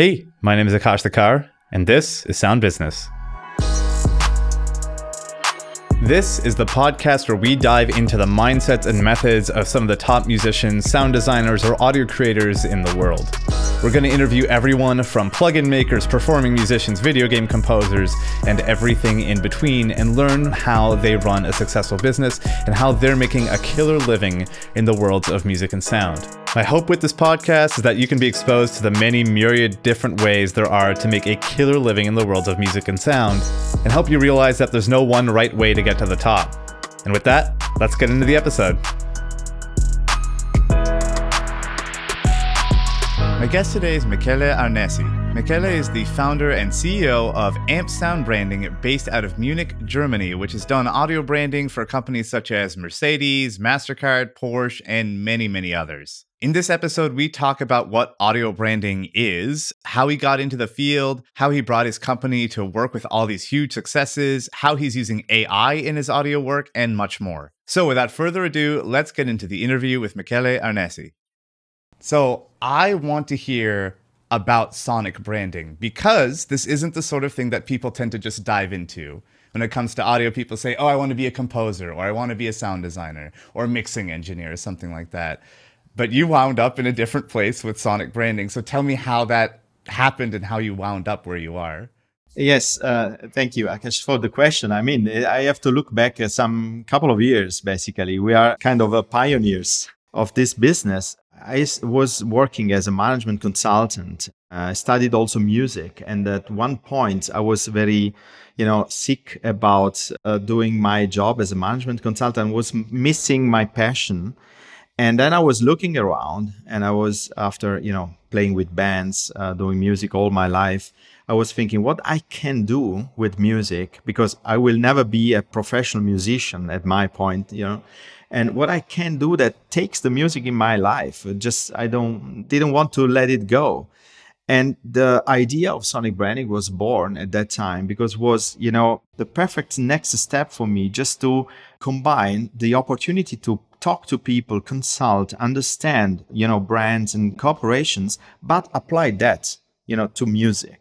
Hey, my name is Akash Thakkar, and this is Sound Business. This is the podcast where we dive into the mindsets and methods of some of the top musicians, sound designers, or audio creators in the world. We're going to interview everyone from plugin makers, performing musicians, video game composers, and everything in between, and learn how they run a successful business and how they're making a killer living in the worlds of music and sound. My hope with this podcast is that you can be exposed to the many myriad different ways there are to make a killer living in the worlds of music and sound, and help you realize that there's no one right way to get to the top. And with that, let's get into the episode. My guest today is Michele Arnese. Michele is the founder and CEO of Amp Sound Branding based out of Munich, Germany, which has done audio branding for companies such as Mercedes, MasterCard, Porsche, and many, many others. In this episode, we talk about what audio branding is, how he got into the field, how he brought his company to work with all these huge successes, how he's using AI in his audio work, and much more. So, without further ado, let's get into the interview with Michele Arnese. So I want to hear about sonic branding because this isn't the sort of thing that people tend to just dive into. When it comes to audio, people say, oh, I want to be a composer, or I want to be a sound designer, or mixing engineer, or something like that. But you wound up in a different place with sonic branding. So tell me how that happened and how you wound up where you are. Yes, uh, thank you, Akash, for the question. I mean, I have to look back some couple of years, basically. We are kind of pioneers of this business. I was working as a management consultant. I studied also music, and at one point I was very, you know, sick about uh, doing my job as a management consultant. Was missing my passion, and then I was looking around, and I was after you know playing with bands, uh, doing music all my life. I was thinking what I can do with music because I will never be a professional musician at my point, you know and what I can do that takes the music in my life. Uh, just I don't didn't want to let it go. And the idea of sonic branding was born at that time because was, you know, the perfect next step for me just to combine the opportunity to talk to people, consult, understand, you know, brands and corporations, but apply that, you know, to music.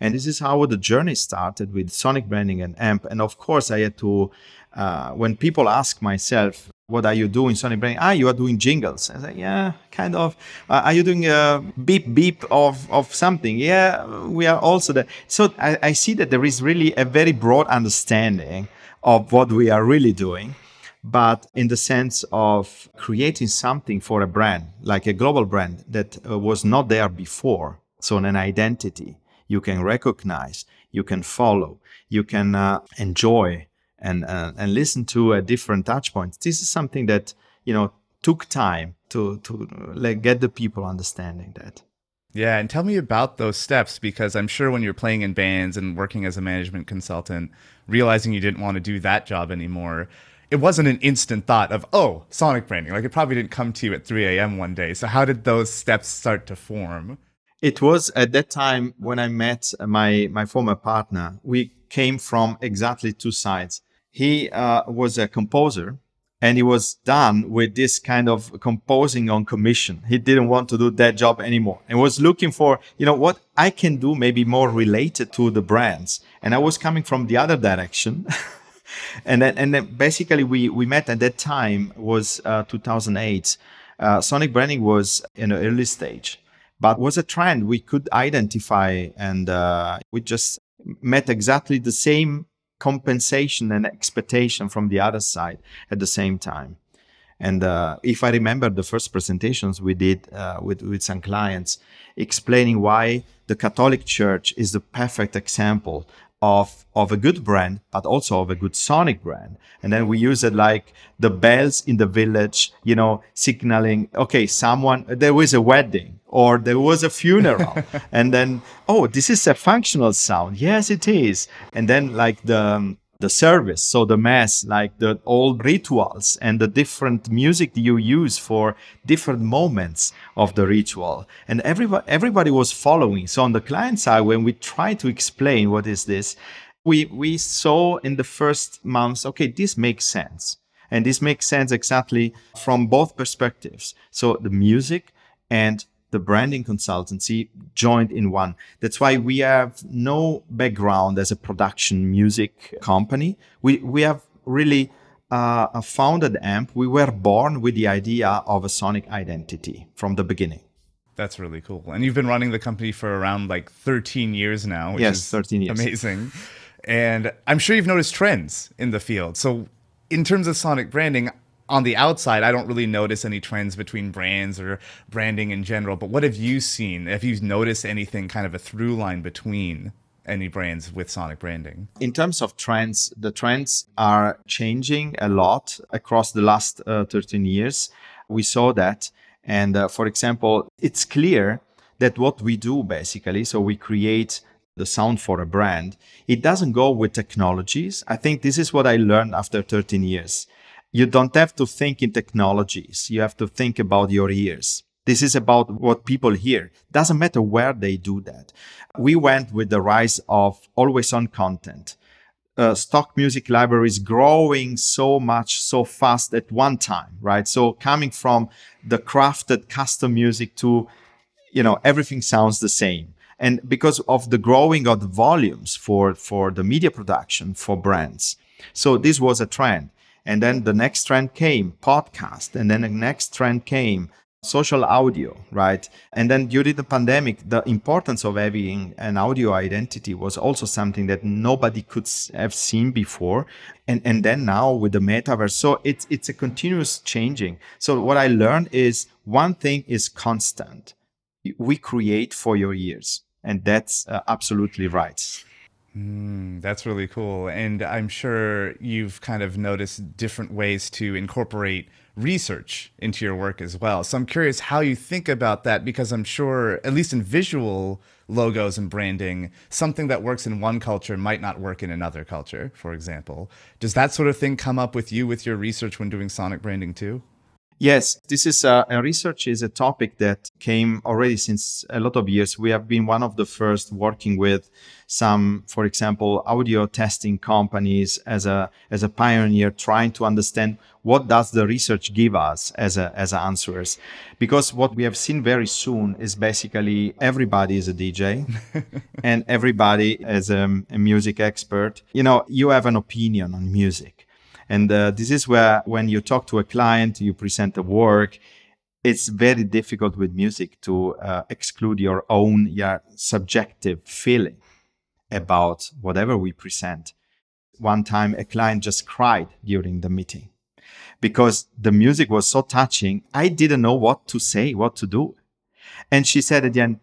And this is how the journey started with sonic branding and AMP. And of course, I had to uh, when people ask myself, what are you doing, Sonic Branding? Ah, you are doing jingles. I say, yeah, kind of. Uh, are you doing a beep beep of, of something? Yeah, we are also there. So I, I see that there is really a very broad understanding of what we are really doing but in the sense of creating something for a brand, like a global brand that uh, was not there before. So, an identity you can recognize, you can follow, you can uh, enjoy, and uh, and listen to a different touch points. This is something that you know took time to to like get the people understanding that. Yeah, and tell me about those steps because I'm sure when you're playing in bands and working as a management consultant, realizing you didn't want to do that job anymore, it wasn't an instant thought of, oh, sonic branding. Like it probably didn't come to you at 3 a.m. one day. So how did those steps start to form? It was at that time when I met my my former partner. We came from exactly two sides he uh, was a composer and he was done with this kind of composing on commission. He didn't want to do that job anymore and was looking for, you know, what I can do maybe more related to the brands. And I was coming from the other direction. and then, and then basically we, we met at that time was uh, 2008. Uh, Sonic branding was in an early stage, but was a trend we could identify and uh, we just met exactly the same compensation and expectation from the other side at the same time. And uh, if I remember the first presentations we did uh, with, with some clients, explaining why the Catholic Church is the perfect example of of a good brand, but also of a good sonic brand. And then we use it like the bells in the village, you know, signaling, okay, someone there was a wedding or there was a funeral. and then, oh, this is a functional sound. Yes, it is. And then like the um, the service, so the mass, like the old rituals and the different music you use for different moments of the ritual. And everybody, everybody was following. So on the client side, when we try to explain what is this, we, we saw in the first months, okay, this makes sense. And this makes sense exactly from both perspectives. So the music and the branding consultancy joined in one. That's why we have no background as a production music company. We, we have really uh, founded AMP. We were born with the idea of a sonic identity from the beginning. That's really cool. And you've been running the company for around like 13 years now, which yes, is 13 years. amazing. And I'm sure you've noticed trends in the field. So, in terms of sonic branding, on the outside, I don't really notice any trends between brands or branding in general. But what have you seen? Have you noticed anything kind of a through line between any brands with sonic branding? In terms of trends, the trends are changing a lot across the last uh, 13 years. We saw that. And uh, for example, it's clear that what we do basically, so we create the sound for a brand, it doesn't go with technologies. I think this is what I learned after 13 years. You don't have to think in technologies. You have to think about your ears. This is about what people hear. Doesn't matter where they do that. We went with the rise of always on content. Uh, stock music libraries growing so much so fast at one time, right? So coming from the crafted custom music to, you know, everything sounds the same. And because of the growing of the volumes for, for the media production for brands. So this was a trend. And then the next trend came podcast. And then the next trend came social audio, right? And then during the pandemic, the importance of having an audio identity was also something that nobody could have seen before. And, and then now with the metaverse, so it's, it's a continuous changing. So what I learned is one thing is constant. We create for your ears. And that's uh, absolutely right. Mm, that's really cool. And I'm sure you've kind of noticed different ways to incorporate research into your work as well. So I'm curious how you think about that because I'm sure, at least in visual logos and branding, something that works in one culture might not work in another culture, for example. Does that sort of thing come up with you with your research when doing sonic branding too? Yes, this is uh, a, a, research is a topic that came already since a lot of years. We have been one of the first working with some, for example, audio testing companies as a as a pioneer, trying to understand what does the research give us as a, as answers. Because what we have seen very soon is basically everybody is a DJ and everybody is a, a music expert. You know, you have an opinion on music and uh, this is where, when you talk to a client, you present the work, it's very difficult with music to uh, exclude your own your subjective feeling about whatever we present. One time, a client just cried during the meeting because the music was so touching. I didn't know what to say, what to do. And she said end,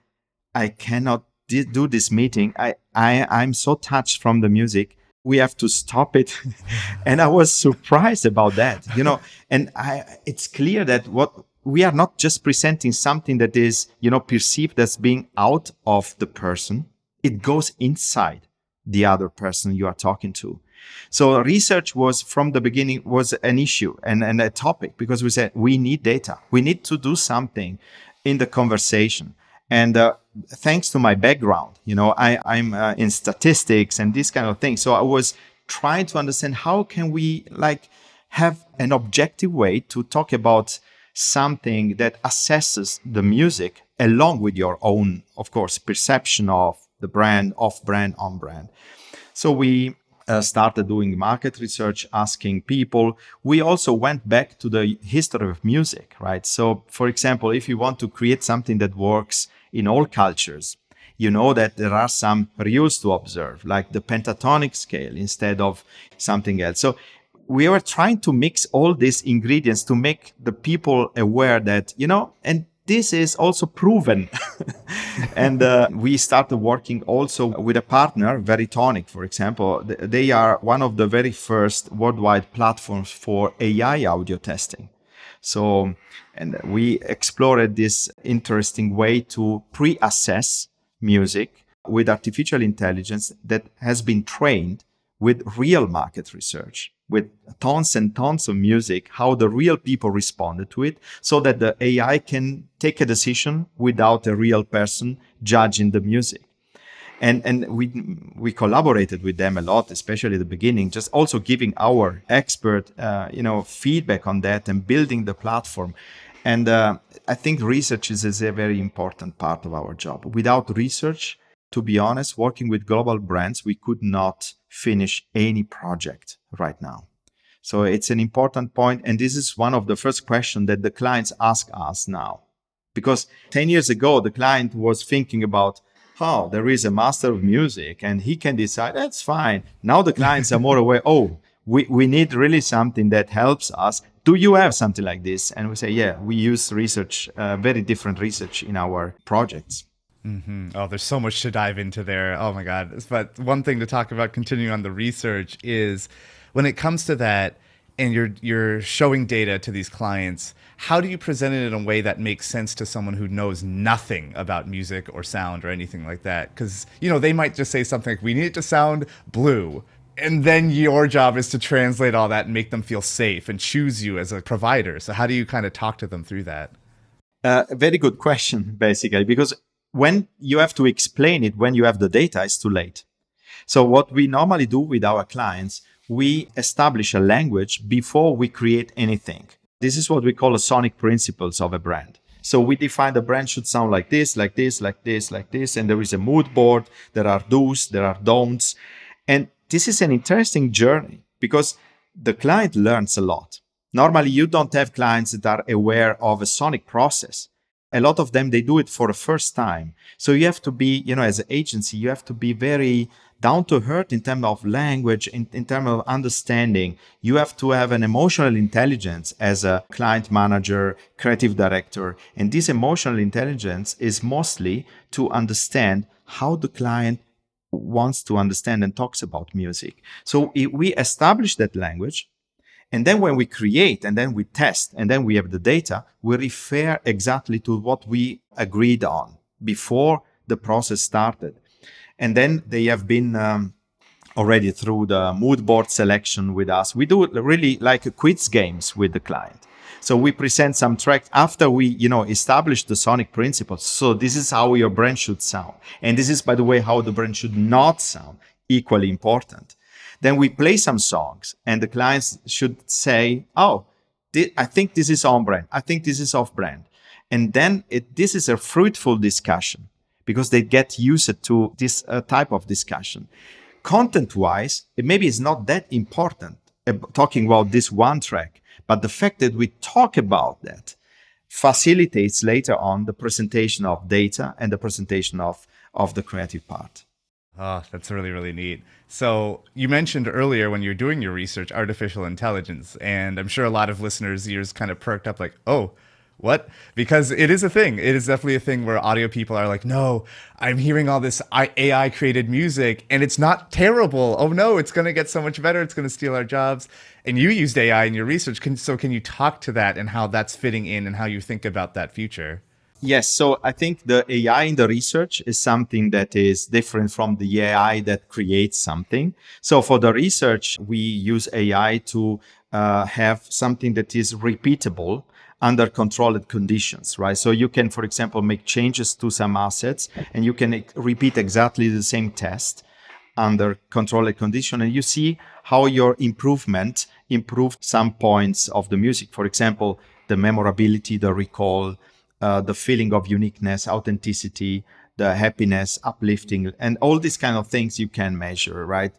I cannot do this meeting. I, I, I'm so touched from the music we have to stop it. And i was surprised about that you know. And i it's clear that what we are not just presenting something that is you know perceived as being out of the person. It goes inside the other person you are talking to. So research was from the beginning was an issue and, and a topic because we said we need data. We need to do something in the conversation. And uh, thanks to my background, you know, I, I'm uh, in statistics and this kind of thing. So I was trying to understand how can we like have an objective way to talk about something that assesses the music along with your own, of course, perception of the brand, off brand, on brand. So we uh, started doing market research, asking people. We also went back to the history of music, right? So, for example, if you want to create something that works in all cultures, you know that there are some rules to observe, like the pentatonic scale instead of something else. So we were trying to mix all these ingredients to make the people aware that, you know, and this is also proven. and uh, we started working also with a partner, Veritonic, for example. They are one of the very first worldwide platforms for AI audio testing. So, and we explored this interesting way to pre assess music with artificial intelligence that has been trained with real market research, with tons and tons of music, how the real people responded to it, so that the AI can take a decision without a real person judging the music and and we we collaborated with them a lot, especially at the beginning, just also giving our expert uh, you know feedback on that and building the platform. And uh, I think research is, is a very important part of our job. Without research, to be honest, working with global brands, we could not finish any project right now. So it's an important point, and this is one of the first questions that the clients ask us now. Because 10 years ago, the client was thinking about, oh, there is a master of music and he can decide, that's fine. Now the clients are more aware, oh, we, we need really something that helps us. Do you have something like this? And we say, yeah, we use research, uh, very different research in our projects. Mm-hmm. Oh, there's so much to dive into there. Oh my God. But one thing to talk about continuing on the research is when it comes to that and you're you're showing data to these clients, how do you present it in a way that makes sense to someone who knows nothing about music or sound or anything like that? Because you know they might just say something like, "We need it to sound blue," and then your job is to translate all that and make them feel safe and choose you as a provider. So how do you kind of talk to them through that? Uh, very good question, basically, because when you have to explain it when you have the data, it's too late. So what we normally do with our clients, we establish a language before we create anything. This is what we call the sonic principles of a brand. So we define the brand should sound like this, like this, like this, like this, and there is a mood board. There are do's, there are don'ts, and this is an interesting journey because the client learns a lot. Normally, you don't have clients that are aware of a sonic process a lot of them they do it for the first time so you have to be you know as an agency you have to be very down to earth in terms of language in, in terms of understanding. You have to have an emotional intelligence as a client manager creative director. And this emotional intelligence is mostly to understand how the client wants to understand and talks about music. So we establish that language and then when we create and then we test and then we have the data, we refer exactly to what we agreed on before the process started. And then they have been um, already through the mood board selection with us. We do really like quiz games with the client. So we present some tracks after we, you know, establish the sonic principles. So this is how your brand should sound. And this is, by the way, how the brand should not sound. Equally important. Then we play some songs, and the clients should say, "Oh, th- I think this is on brand. I think this is off brand." And then it, this is a fruitful discussion because they get used to this uh, type of discussion. Content wise, it maybe it's not that important uh, talking about this one track, but the fact that we talk about that facilitates later on the presentation of data and the presentation of, of the creative part. Oh, that's really, really neat. So, you mentioned earlier when you're doing your research, artificial intelligence, and I'm sure a lot of listeners' ears kind of perked up like, oh, what? Because it is a thing. It is definitely a thing where audio people are like, no, I'm hearing all this AI created music and it's not terrible. Oh no, it's going to get so much better. It's going to steal our jobs. And you used AI in your research. Can, so, can you talk to that and how that's fitting in and how you think about that future? Yes, so I think the AI in the research is something that is different from the AI that creates something. So for the research, we use AI to uh, have something that is repeatable under controlled conditions, right? So you can, for example, make changes to some assets and you can repeat exactly the same test under controlled condition and you see how your improvement improved some points of the music. For example, the memorability, the recall, uh, the feeling of uniqueness, authenticity, the happiness, uplifting, and all these kind of things you can measure, right?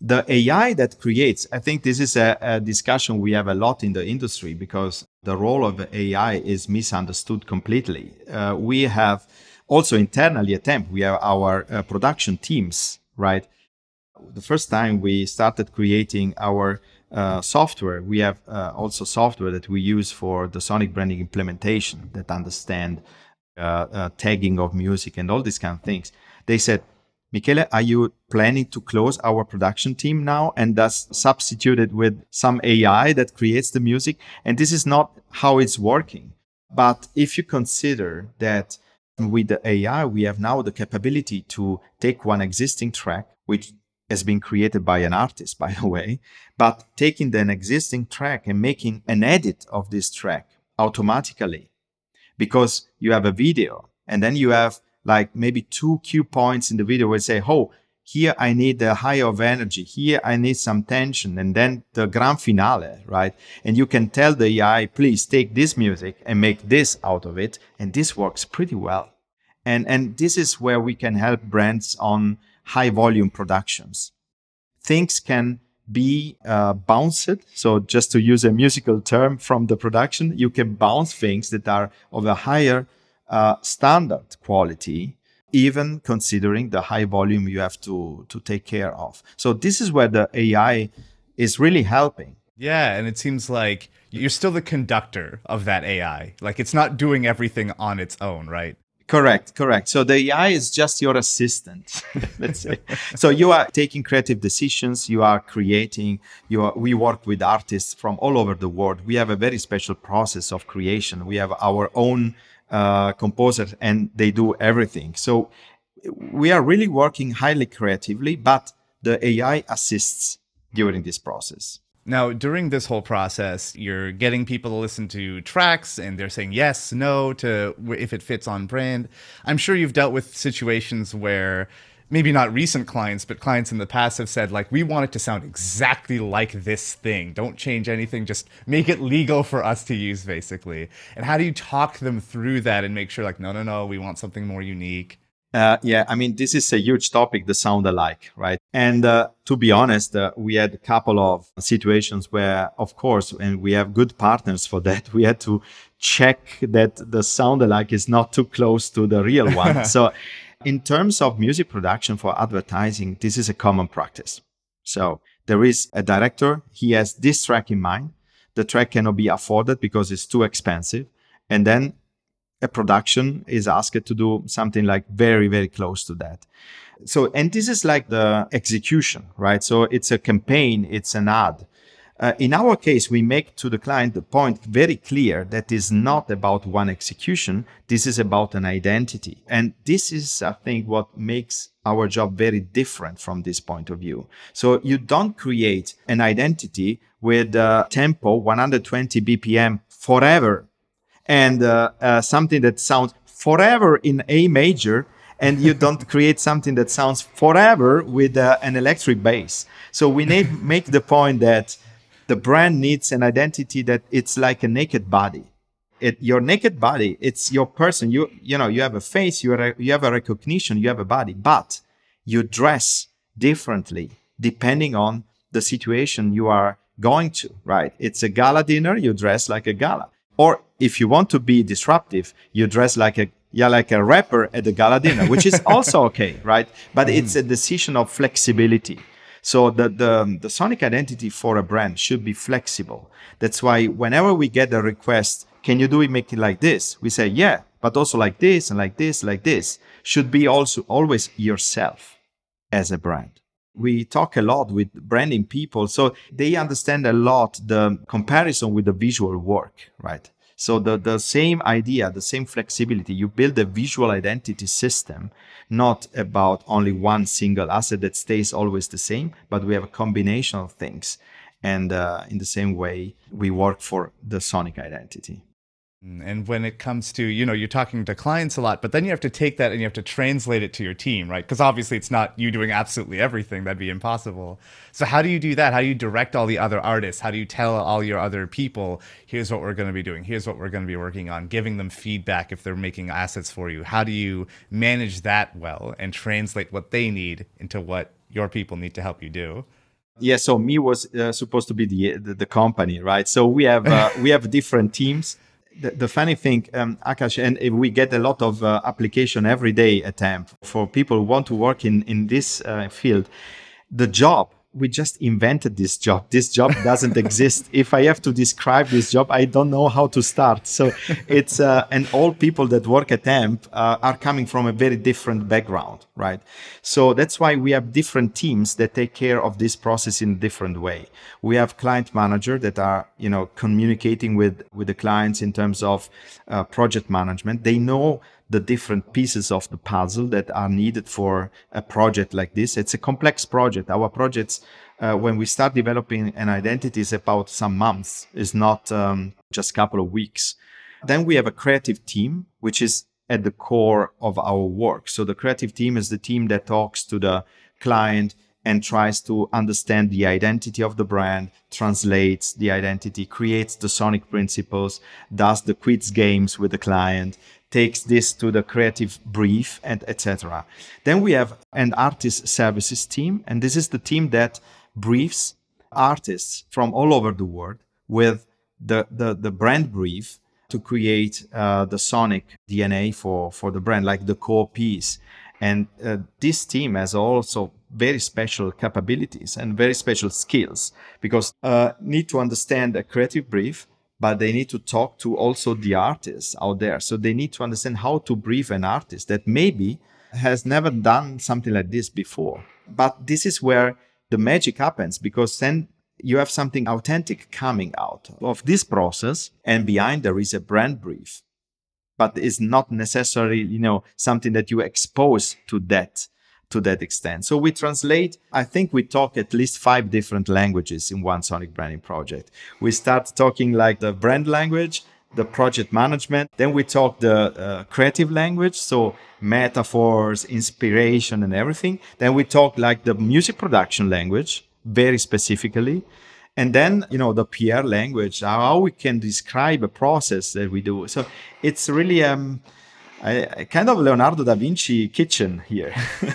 The AI that creates, I think this is a, a discussion we have a lot in the industry because the role of AI is misunderstood completely. Uh, we have also internally at Amp, we have our uh, production teams, right? The first time we started creating our uh, software, we have uh, also software that we use for the sonic branding implementation that understand uh, uh, tagging of music and all these kind of things. They said, Michele, are you planning to close our production team now and thus substitute it with some AI that creates the music? And this is not how it's working. But if you consider that with the AI, we have now the capability to take one existing track, which has been created by an artist, by the way, but taking an existing track and making an edit of this track automatically because you have a video and then you have like maybe two cue points in the video you say, oh, here I need a high of energy. Here I need some tension. And then the grand finale, right? And you can tell the AI, please take this music and make this out of it. And this works pretty well. And, and this is where we can help brands on high volume productions. Things can be uh, bounced. So just to use a musical term from the production, you can bounce things that are of a higher uh, standard quality even considering the high volume you have to to take care of. So this is where the AI is really helping. Yeah, and it seems like you're still the conductor of that AI. Like it's not doing everything on its own, right? Correct, correct. So the AI is just your assistant, let's say. so you are taking creative decisions, you are creating, you are, we work with artists from all over the world. We have a very special process of creation. We have our own uh, composers and they do everything. So we are really working highly creatively, but the AI assists during this process. Now, during this whole process, you're getting people to listen to tracks and they're saying yes, no to if it fits on brand. I'm sure you've dealt with situations where maybe not recent clients, but clients in the past have said, like, we want it to sound exactly like this thing. Don't change anything. Just make it legal for us to use, basically. And how do you talk them through that and make sure, like, no, no, no, we want something more unique? Uh, yeah, I mean, this is a huge topic, the sound alike, right? And uh, to be honest, uh, we had a couple of situations where, of course, and we have good partners for that, we had to check that the sound alike is not too close to the real one. so in terms of music production for advertising, this is a common practice. So there is a director, he has this track in mind. The track cannot be afforded because it's too expensive. And then a production is asked to do something like very, very close to that. So, and this is like the execution, right? So it's a campaign, it's an ad. Uh, in our case, we make to the client the point very clear that is not about one execution. This is about an identity. And this is, I think, what makes our job very different from this point of view. So you don't create an identity with uh, tempo 120 BPM forever and uh, uh, something that sounds forever in A major and you don't create something that sounds forever with uh, an electric bass. So we need make the point that the brand needs an identity that it's like a naked body. It, your naked body, it's your person. You, you know, you have a face, you, are, you have a recognition, you have a body, but you dress differently depending on the situation you are going to, right? It's a gala dinner, you dress like a gala. Or if you want to be disruptive, you dress like a yeah, like a rapper at the gala dinner, which is also okay, right? But it's a decision of flexibility. So the, the, um, the sonic identity for a brand should be flexible. That's why whenever we get a request, can you do it, make it like this? We say, yeah, but also like this and like this, like this should be also always yourself as a brand. We talk a lot with branding people, so they understand a lot the comparison with the visual work, right? So the, the same idea, the same flexibility, you build a visual identity system, not about only one single asset that stays always the same, but we have a combination of things. And uh, in the same way, we work for the sonic identity. And when it comes to, you know, you're talking to clients a lot, but then you have to take that and you have to translate it to your team, right? Because obviously it's not you doing absolutely everything. That'd be impossible. So, how do you do that? How do you direct all the other artists? How do you tell all your other people, here's what we're going to be doing, here's what we're going to be working on, giving them feedback if they're making assets for you? How do you manage that well and translate what they need into what your people need to help you do? Yeah, so me was uh, supposed to be the, the, the company, right? So we have uh, we have different teams the, the, funny thing, um, Akash, and we get a lot of uh, application every day at for people who want to work in in this uh, field. The job we just invented this job. This job doesn't exist. If I have to describe this job, I don't know how to start. So it's uh, and all people that work at AMP uh, are coming from a very different background, right? So that's why we have different teams that take care of this process in a different way. We have client manager that are you know communicating with with the clients in terms of uh, project management. They know the different pieces of the puzzle that are needed for a project like this. It's a complex project. Our projects, uh, when we start developing an identity, is about some months. It's not um, just a couple of weeks. Then we have a creative team, which is at the core of our work. So the creative team is the team that talks to the client and tries to understand the identity of the brand, translates the identity, creates the sonic principles, does the quiz games with the client, takes this to the creative brief and etc. Then we have an artist services team and this is the team that briefs artists from all over the world with the, the, the brand brief to create uh, the sonic DNA for, for the brand, like the core piece. And uh, this team has also very special capabilities and very special skills because uh, need to understand a creative brief, but they need to talk to also the artists out there. So they need to understand how to brief an artist that maybe has never done something like this before. But this is where the magic happens because then you have something authentic coming out of this process and behind there is a brand brief but it's not necessarily you know something that you expose to that to that extent. So we translate i think we talk at least five different languages in one sonic branding project. We start talking like the brand language the project management then we talk the uh, creative language so metaphors inspiration and everything. Then we talk like the music production language very specifically. And then you know the pr language how we can describe a process that we do. So it's really um a, kind of leonardo da vinci kitchen here.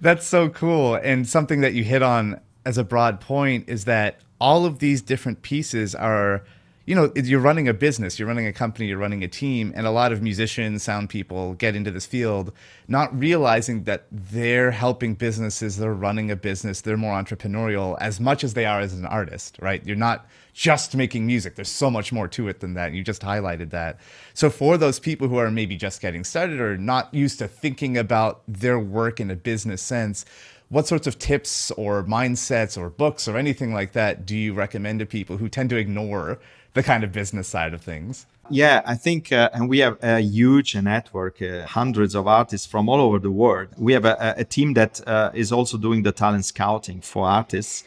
That's so cool. And something that you hit on as a broad point is that all of these different pieces are you know, you're running a business, you're running a company, you're running a team, and a lot of musicians, sound people get into this field not realizing that they're helping businesses, they're running a business, they're more entrepreneurial as much as they are as an artist, right? You're not just making music, there's so much more to it than that. You just highlighted that. So, for those people who are maybe just getting started or not used to thinking about their work in a business sense, what sorts of tips or mindsets or books or anything like that do you recommend to people who tend to ignore the kind of business side of things. Yeah, I think, uh, and we have a huge network, uh, hundreds of artists from all over the world. We have a, a team that uh, is also doing the talent scouting for artists.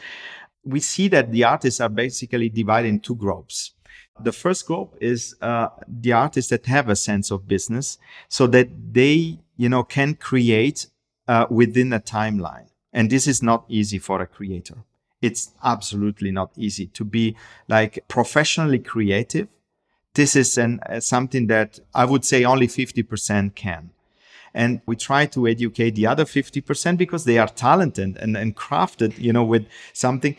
We see that the artists are basically divided in two groups. The first group is uh, the artists that have a sense of business, so that they, you know, can create uh, within a timeline, and this is not easy for a creator it's absolutely not easy to be like professionally creative. This is an, uh, something that I would say only 50% can. And we try to educate the other 50% because they are talented and, and crafted, you know, with something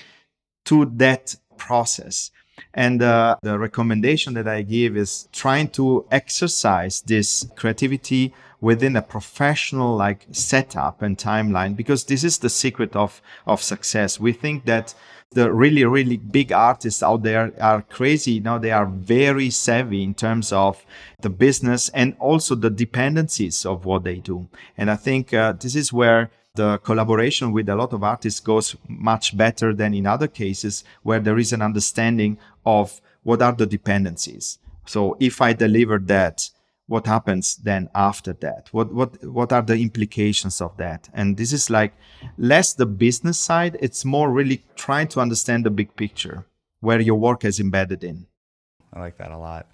to that process. And uh, the recommendation that I give is trying to exercise this creativity within a professional like setup and timeline because this is the secret of of success. We think that the really really big artists out there are crazy. You know they are very savvy in terms of the business and also the dependencies of what they do. And i think uh, this is where the collaboration with a lot of artists goes much better than in other cases where there is an understanding of what are the dependencies. So if i deliver that what happens then after that? What what what are the implications of that? And this is like less the business side it's more really trying to understand the big picture where your work is embedded in. I like that a lot.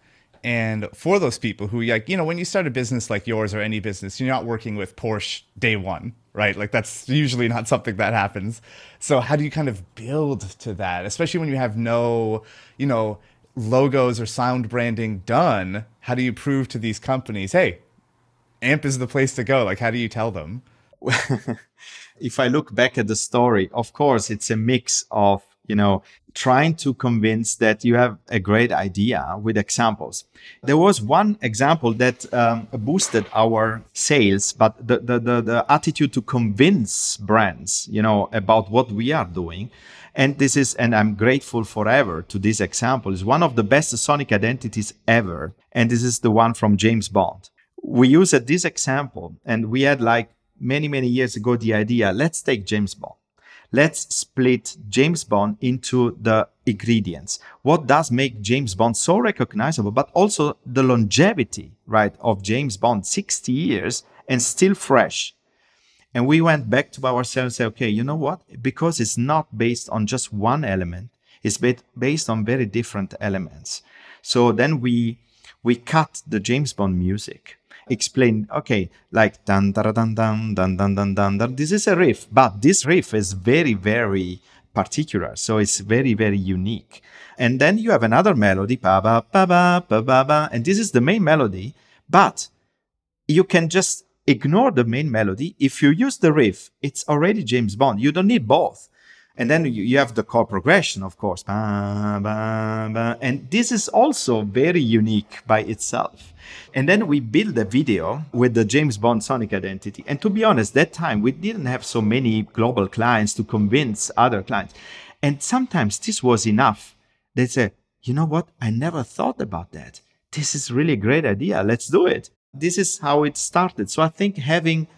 And for those people who like you know when you start a business like yours or any business you're not working with porsche day one right? Like that's usually not something that happens. So how do you kind of build to that especially when you have no you know logos or sound branding done, how do you prove to these companies, hey, AMP is the place to go? Like, how do you tell them? if I look back at the story, of course, it's a mix of, you know, trying to convince that you have a great idea with examples. There was one example that um, boosted our sales, but the, the, the, the attitude to convince brands, you know, about what we are doing and this is, and I'm grateful forever to this example, is one of the best sonic identities ever. And this is the one from James Bond. We used this example, and we had like many, many years ago the idea let's take James Bond. Let's split James Bond into the ingredients. What does make James Bond so recognizable, but also the longevity, right, of James Bond, 60 years and still fresh and we went back to ourselves and said, okay, you know what? Because it's not based on just one element, it's based on very different elements. So then we we cut the James Bond music. Explain, okay, like dun dun dun dun dun dun dun dun. This is a riff, but this riff is very, very particular. So it's very, very unique. And then you have another melody, ba ba ba ba ba ba ba, and this is the main melody. But you can just ignore the main melody. If you use the riff, it's already James Bond. You don't need both. And then you, you have the chord progression, of course. Ba, ba, ba. And this is also very unique by itself. And then we build a video with the James Bond sonic identity. And to be honest, that time we didn't have so many global clients to convince other clients. And sometimes this was enough. They say, you know what? I never thought about that. This is really a great idea. Let's do it. This is how it started. So I think having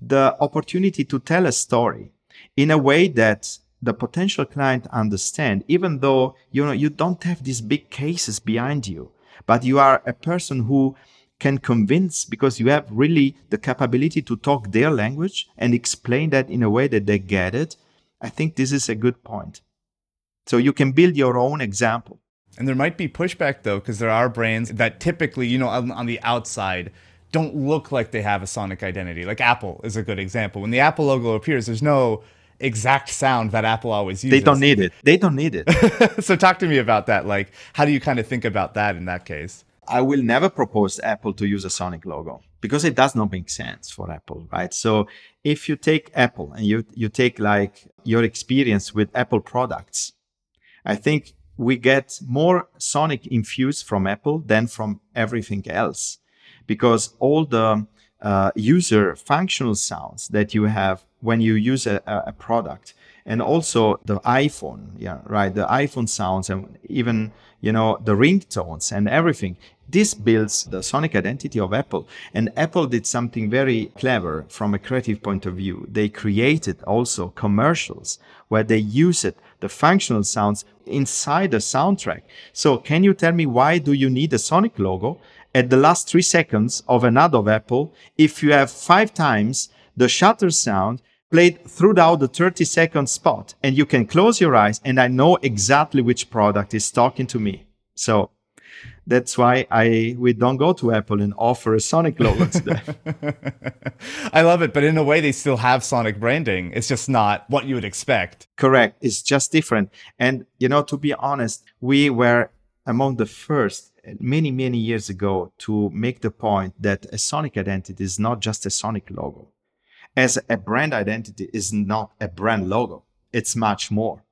the opportunity to tell a story in a way that the potential client understand, even though you know you don't have these big cases behind you, but you are a person who can convince because you have really the capability to talk their language and explain that in a way that they get it. I think this is a good point. So you can build your own example. And there might be pushback though, because there are brands that typically, you know, on, on, the outside don't look like they have a sonic identity. Like Apple is a good example. When the Apple logo appears, there's no exact sound that Apple always uses. They don't need it. They don't need it. so talk to me about that. Like, how do you kind of think about that in that case? I will never propose Apple to use a Sonic logo because it does not make sense for Apple, right? So if you take Apple and you you take like your experience with Apple products, I think we get more Sonic infused from Apple than from everything else because all the uh, user functional sounds that you have when you use a, a product. And also the iphone yeah right? The iphone sounds and even you know the ringtones and everything. This builds the sonic identity of apple. And apple did something very clever from a creative point of view. They created also commercials where they use it the functional sounds inside the soundtrack. So can you tell me why do you need a sonic logo at the last three seconds of an ad of apple if you have five times the shutter sound played throughout the 30 second spot and you can close your eyes and I know exactly which product is talking to me. So that's why I we don't go to Apple and offer a Sonic logo today. I love it, but in a way they still have Sonic branding. It's just not what you would expect. Correct. It's just different. And you know, to be honest, we were among the first many many years ago to make the point that a Sonic identity is not just a Sonic logo as a brand identity is not a brand logo. It's much more.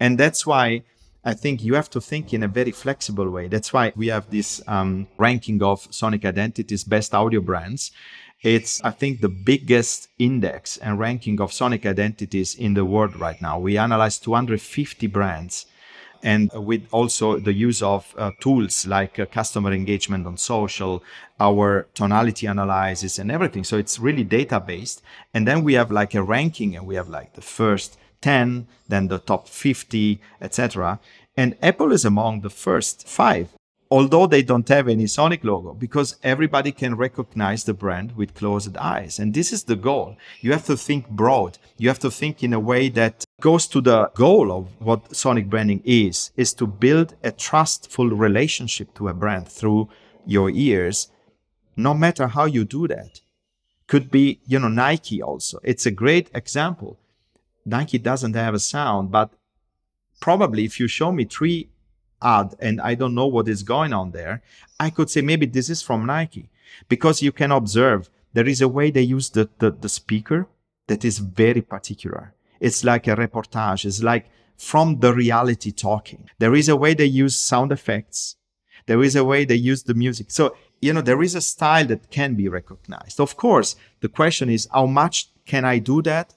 And that's why I think you have to think in a very flexible way. That's why we have this um, ranking of Sonic Identities best audio brands. It's, I think, the biggest index and ranking of Sonic identities in the world right now. We analyze 250 brands and with also the use of uh, tools like uh, customer engagement on social, our tonality analysis and everything. So it's really data based. And then we have like a ranking and we have like the first 10, then the top 50, etc. And Apple is among the first five although they don't have any Sonic logo, because everybody can recognize the brand with closed eyes. And this is the goal. You have to think broad. You have to think in a way that goes to the goal of what Sonic branding is, is to build a trustful relationship to a brand through your ears, no matter how you do that. Could be, you know, Nike also. It's a great example. Nike doesn't have a sound, but probably if you show me three ad and I don't know what is going on there, I could say maybe this is from Nike because you can observe there is a way they use the, the, the speaker that is very particular. It's like a reportage. It's like from the reality talking. There is a way they use sound effects. There is a way they use the music. So, you know, there is a style that can be recognized. Of course, the question is how much can I do that?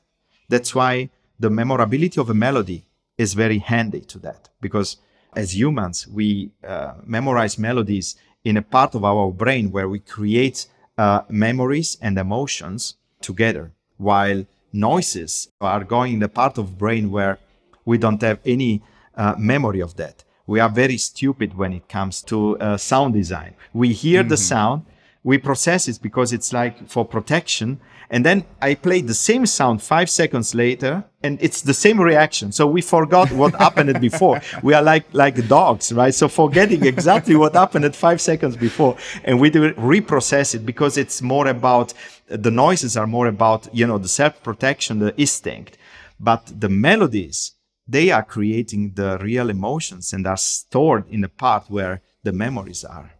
That's why the memorability of a melody is very handy to that because as humans, we uh, memorize melodies in a part of our brain where we create uh, memories and emotions together, while noises are going in the part of brain where we don't have any uh, memory of that. We are very stupid when it comes to uh, sound design. We hear mm-hmm. the sound, we process it because it's like for protection. And then I play the same sound five seconds later, and it's the same reaction. So we forgot what happened before. We are like like dogs, right? So forgetting exactly what happened five seconds before, and we do reprocess it because it's more about the noises are more about you know the self protection, the instinct, but the melodies they are creating the real emotions and are stored in the part where the memories are.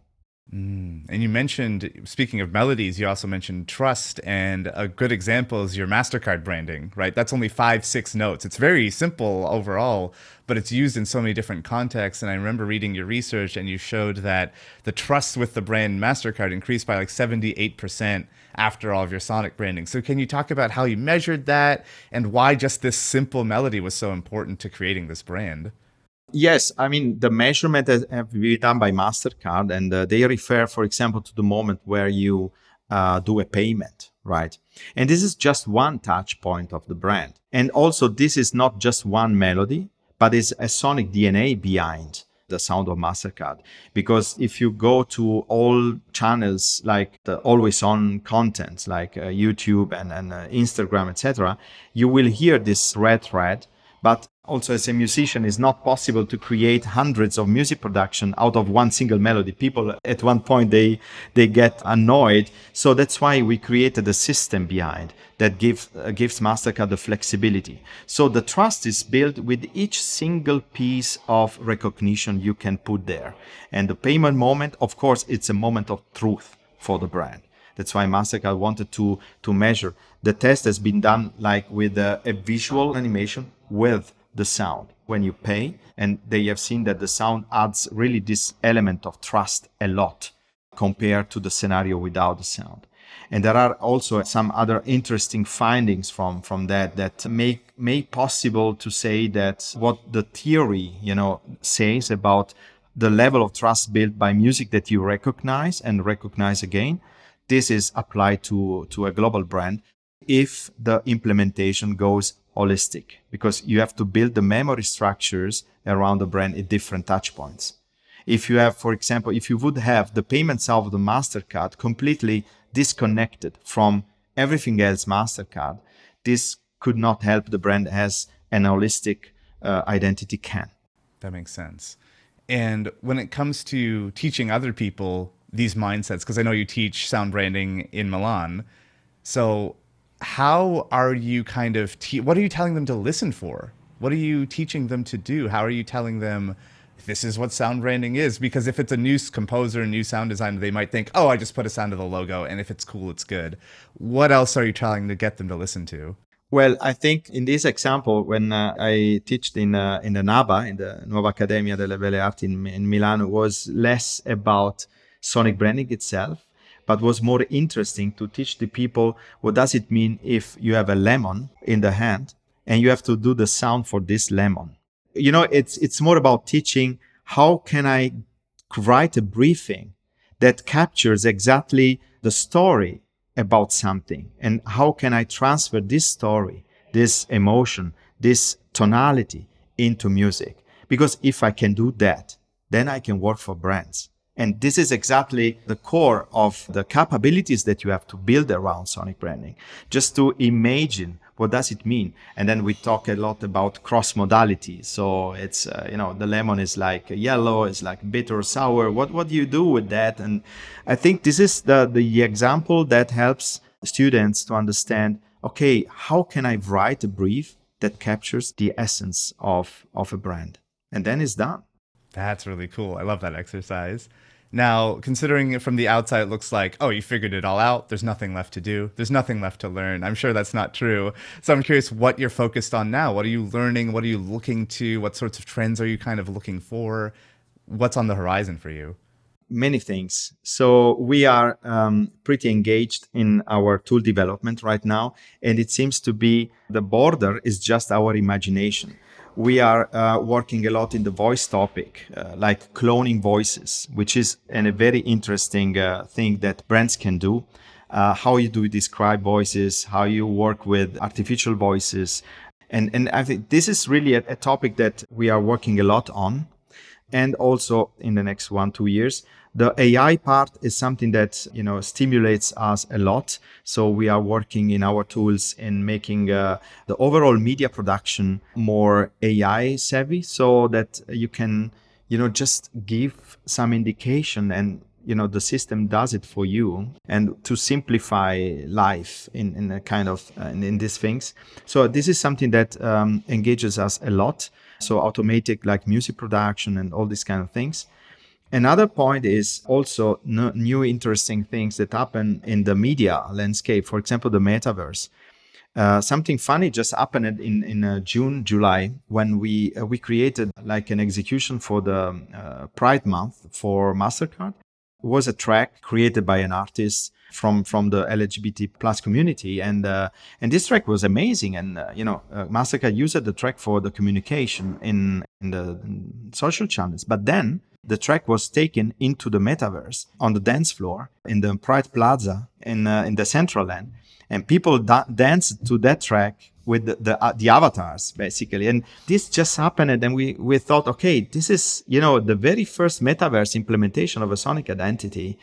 Mm. And you mentioned, speaking of melodies, you also mentioned trust. And a good example is your MasterCard branding, right? That's only five, six notes. It's very simple overall, but it's used in so many different contexts. And I remember reading your research, and you showed that the trust with the brand MasterCard increased by like 78% after all of your Sonic branding. So, can you talk about how you measured that and why just this simple melody was so important to creating this brand? Yes, I mean the measurement has been done by Mastercard, and uh, they refer, for example, to the moment where you uh, do a payment, right? And this is just one touch point of the brand. And also, this is not just one melody, but it's a sonic DNA behind the sound of Mastercard. Because if you go to all channels like the always on content, like uh, YouTube and, and uh, Instagram, etc., you will hear this red thread but also as a musician it's not possible to create hundreds of music production out of one single melody. People at one point they they get annoyed. So that's why we created a system behind that gives uh, gives mastercard the flexibility. So the trust is built with each single piece of recognition you can put there. And the payment moment of course it's a moment of truth for the brand. That's why Mastercard wanted to to measure. The test has been done like with a, a visual animation with the sound when you pay, and they have seen that the sound adds really this element of trust a lot compared to the scenario without the sound. And there are also some other interesting findings from, from that that make make possible to say that what the theory, you know, says about the level of trust built by music that you recognize and recognize again this is applied to, to a global brand if the implementation goes holistic because you have to build the memory structures around the brand at different touch points. If you have, for example, if you would have the payments of the MasterCard completely disconnected from everything else MasterCard, this could not help the brand as an holistic uh, identity can. That makes sense. And when it comes to teaching other people these mindsets because I know you teach sound branding in Milan. So how are you kind of te- what are you telling them to listen for? What are you teaching them to do? How are you telling them this is what sound branding is? Because if it's a new composer, a new sound designer, they might think, "Oh, I just put a sound to the logo, and if it's cool, it's good." What else are you trying to get them to listen to? Well, I think in this example, when uh, I taught in uh, in the NABA, in the Nuova Accademia delle Belle Arti in, in Milan, was less about sonic branding itself, but was more interesting to teach the people what does it mean if you have a lemon in the hand and you have to do the sound for this lemon. You know, it's it's more about teaching how can I write a briefing that captures exactly the story about something and how can I transfer this story, this emotion, this tonality into music. Because if I can do that, then I can work for brands. And this is exactly the core of the capabilities that you have to build around sonic branding. Just to imagine what does it mean? And then we talk a lot about cross modality. So it's, uh, you know, the lemon is like yellow, it's like bitter, sour. What, what do you do with that? And I think this is the, the example that helps students to understand, okay, how can I write a brief that captures the essence of, of a brand? And then it's done. That's really cool. I love that exercise. Now, considering it from the outside, it looks like, oh, you figured it all out. There's nothing left to do. There's nothing left to learn. I'm sure that's not true. So I'm curious what you're focused on now. What are you learning? What are you looking to? What sorts of trends are you kind of looking for? What's on the horizon for you? Many things. So we are um, pretty engaged in our tool development right now. And it seems to be the border is just our imagination we are uh, working a lot in the voice topic, uh, like cloning voices, which is an, a very interesting uh, thing that brands can do. Uh, how you do describe voices, how you work with artificial voices. And, and I think this is really a, a topic that we are working a lot on. And also in the next one two years. The ai part is something that you know stimulates us a lot. So we are working in our tools in making uh, the overall media production more ai savvy so that you can you know just give some indication and you know the system does it for you and to simplify life in, in a kind of uh, in, in, these things. So this is something that um, engages us a lot so automatic like music production and all these kind of things. Another point is also n- new interesting things that happen in the media landscape for example the metaverse. Uh, something funny just happened in in uh, June, July when we uh, we created like an execution for the uh, Pride Month for Mastercard, was a track created by an artist from from the LGBT plus community, and uh, and this track was amazing. And uh, you know, uh, used the track for the communication in in the social channels, but then the track was taken into the metaverse on the dance floor in the Pride Plaza in uh, in Decentraland, and people da- danced to that track with the the, uh, the, avatars basically. And this just happened. And we we thought okay this is you know the very first metaverse implementation of a sonic identity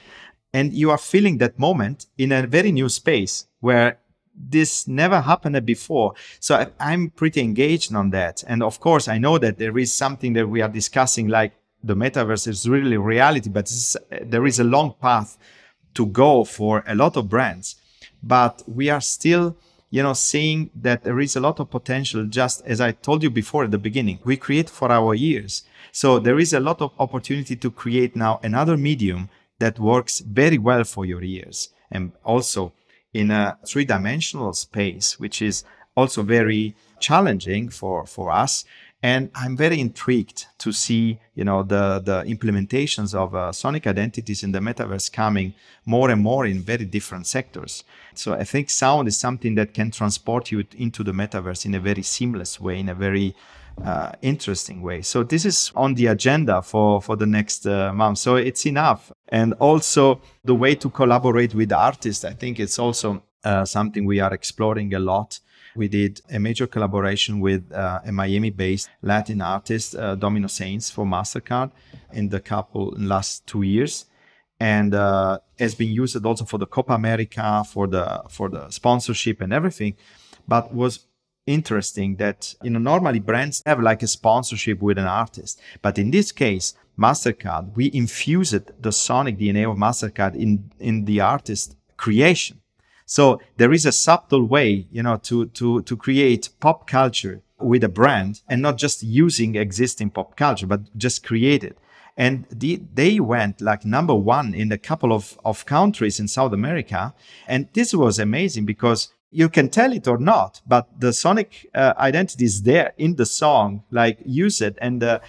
and you are feeling that moment in a very new space where this never happened before. So I, i'm pretty engaged on that. And of course i know that there is something that we are discussing like the metaverse is really reality but there is a long path to go for a lot of brands. But we are still you know, seeing that there is a lot of potential, just as I told you before at the beginning, we create for our ears. So there is a lot of opportunity to create now another medium that works very well for your ears and also in a three dimensional space, which is also very challenging for, for us. And I'm very intrigued to see, you know, the, the implementations of uh, sonic identities in the metaverse coming more and more in very different sectors. So I think sound is something that can transport you into the metaverse in a very seamless way, in a very uh, interesting way. So this is on the agenda for for the next uh, month. So it's enough. And also the way to collaborate with artists, I think it's also uh, something we are exploring a lot. We did a major collaboration with uh, a Miami-based Latin artist, uh, Domino Saints, for Mastercard in the couple in last two years and uh, has been used also for the Copa America, for the for the sponsorship and everything. But was interesting that you know normally brands have like a sponsorship with an artist, but in this case, Mastercard we infused the sonic DNA of Mastercard in in the artist creation. So there is a subtle way, you know, to to to create pop culture with a brand and not just using existing pop culture, but just create it and the, they went like number one in a couple of, of countries in South America. And this was amazing because you can tell it or not, but the sonic uh, identity is there in the song, like use it. And uh,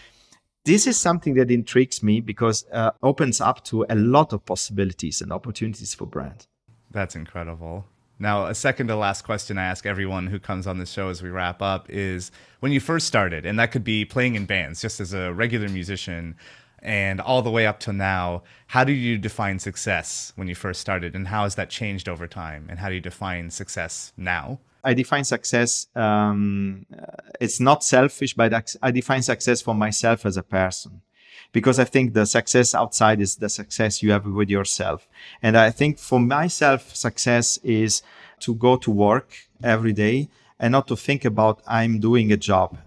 this is something that intrigues me because uh, opens up to a lot of possibilities and opportunities for brands. That's incredible. Now, a second to last question I ask everyone who comes on the show as we wrap up is when you first started, and that could be playing in bands just as a regular musician, and all the way up to now, how do you define success when you first started, and how has that changed over time? And how do you define success now? I define success. Um, it's not selfish, but I define success for myself as a person, because I think the success outside is the success you have with yourself. And I think for myself, success is to go to work every day and not to think about I'm doing a job.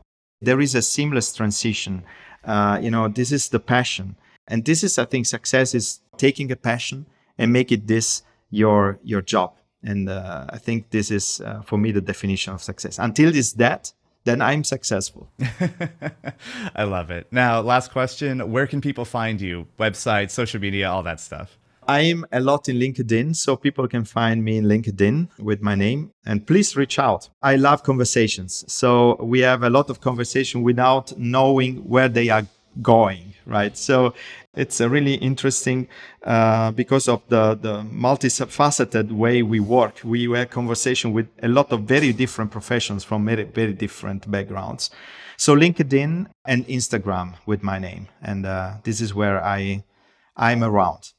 There is a seamless transition uh, you know, this is the passion. And this is, I think, success is taking a passion and make it this your your job. And uh, I think this is, uh, for me, the definition of success. Until it's that, then I'm successful. I love it. Now, last question Where can people find you? Website, social media, all that stuff. I'm a lot in LinkedIn, so people can find me in LinkedIn with my name. And please reach out. I love conversations. So we have a lot of conversation without knowing where they are going, right? So it's a really interesting uh, because of the, the multifaceted way we work. We have conversation with a lot of very different professions from very, very different backgrounds. So LinkedIn and Instagram with my name. And uh, this is where I, I'm around.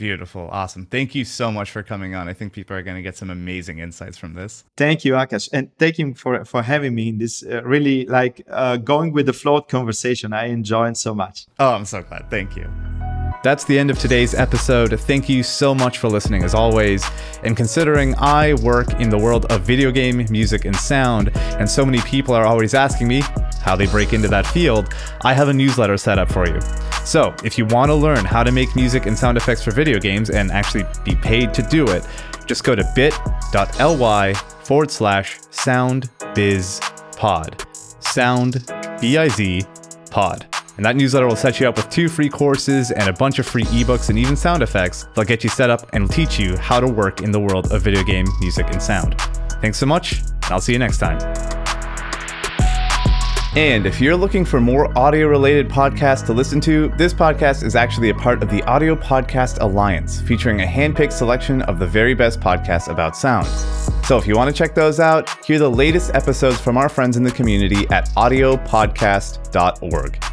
Beautiful. Awesome. Thank you so much for coming on. I think people are going to get some amazing insights from this. Thank you, Akash. And thank you for, for having me in this uh, really like uh, going with the flow conversation. I enjoyed so much. Oh, I'm so glad. Thank you. That's the end of today's episode. Thank you so much for listening, as always. And considering I work in the world of video game, music, and sound, and so many people are always asking me how they break into that field, I have a newsletter set up for you. So, if you want to learn how to make music and sound effects for video games and actually be paid to do it, just go to bit.ly forward slash soundbizpod. Sound, B I Z, pod. And that newsletter will set you up with two free courses and a bunch of free ebooks and even sound effects that'll get you set up and teach you how to work in the world of video game music and sound. Thanks so much, and I'll see you next time. And if you're looking for more audio related podcasts to listen to, this podcast is actually a part of the Audio Podcast Alliance, featuring a handpicked selection of the very best podcasts about sound. So if you want to check those out, hear the latest episodes from our friends in the community at audiopodcast.org.